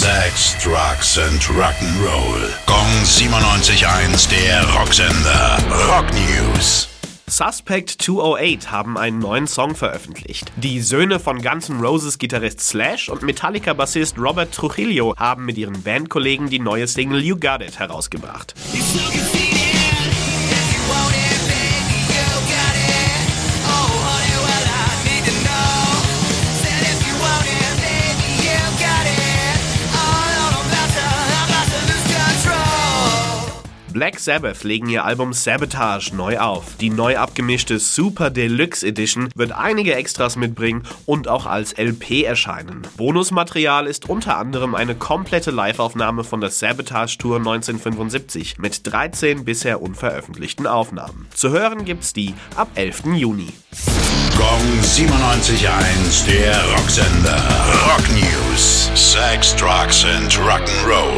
Sex, Drugs and Rock'n'Roll. Gong 97.1, der Rocksender. Rock News. Suspect 208 haben einen neuen Song veröffentlicht. Die Söhne von Guns N' Roses Gitarrist Slash und Metallica-Bassist Robert Trujillo haben mit ihren Bandkollegen die neue Single You Got It herausgebracht. Black Sabbath legen ihr Album Sabotage neu auf. Die neu abgemischte Super Deluxe Edition wird einige Extras mitbringen und auch als LP erscheinen. Bonusmaterial ist unter anderem eine komplette Liveaufnahme von der Sabotage Tour 1975 mit 13 bisher unveröffentlichten Aufnahmen. Zu hören gibt's die ab 11. Juni. Gong 97.1, der Rocksender. Rock News. Sex, Drugs and Rock'n'Roll.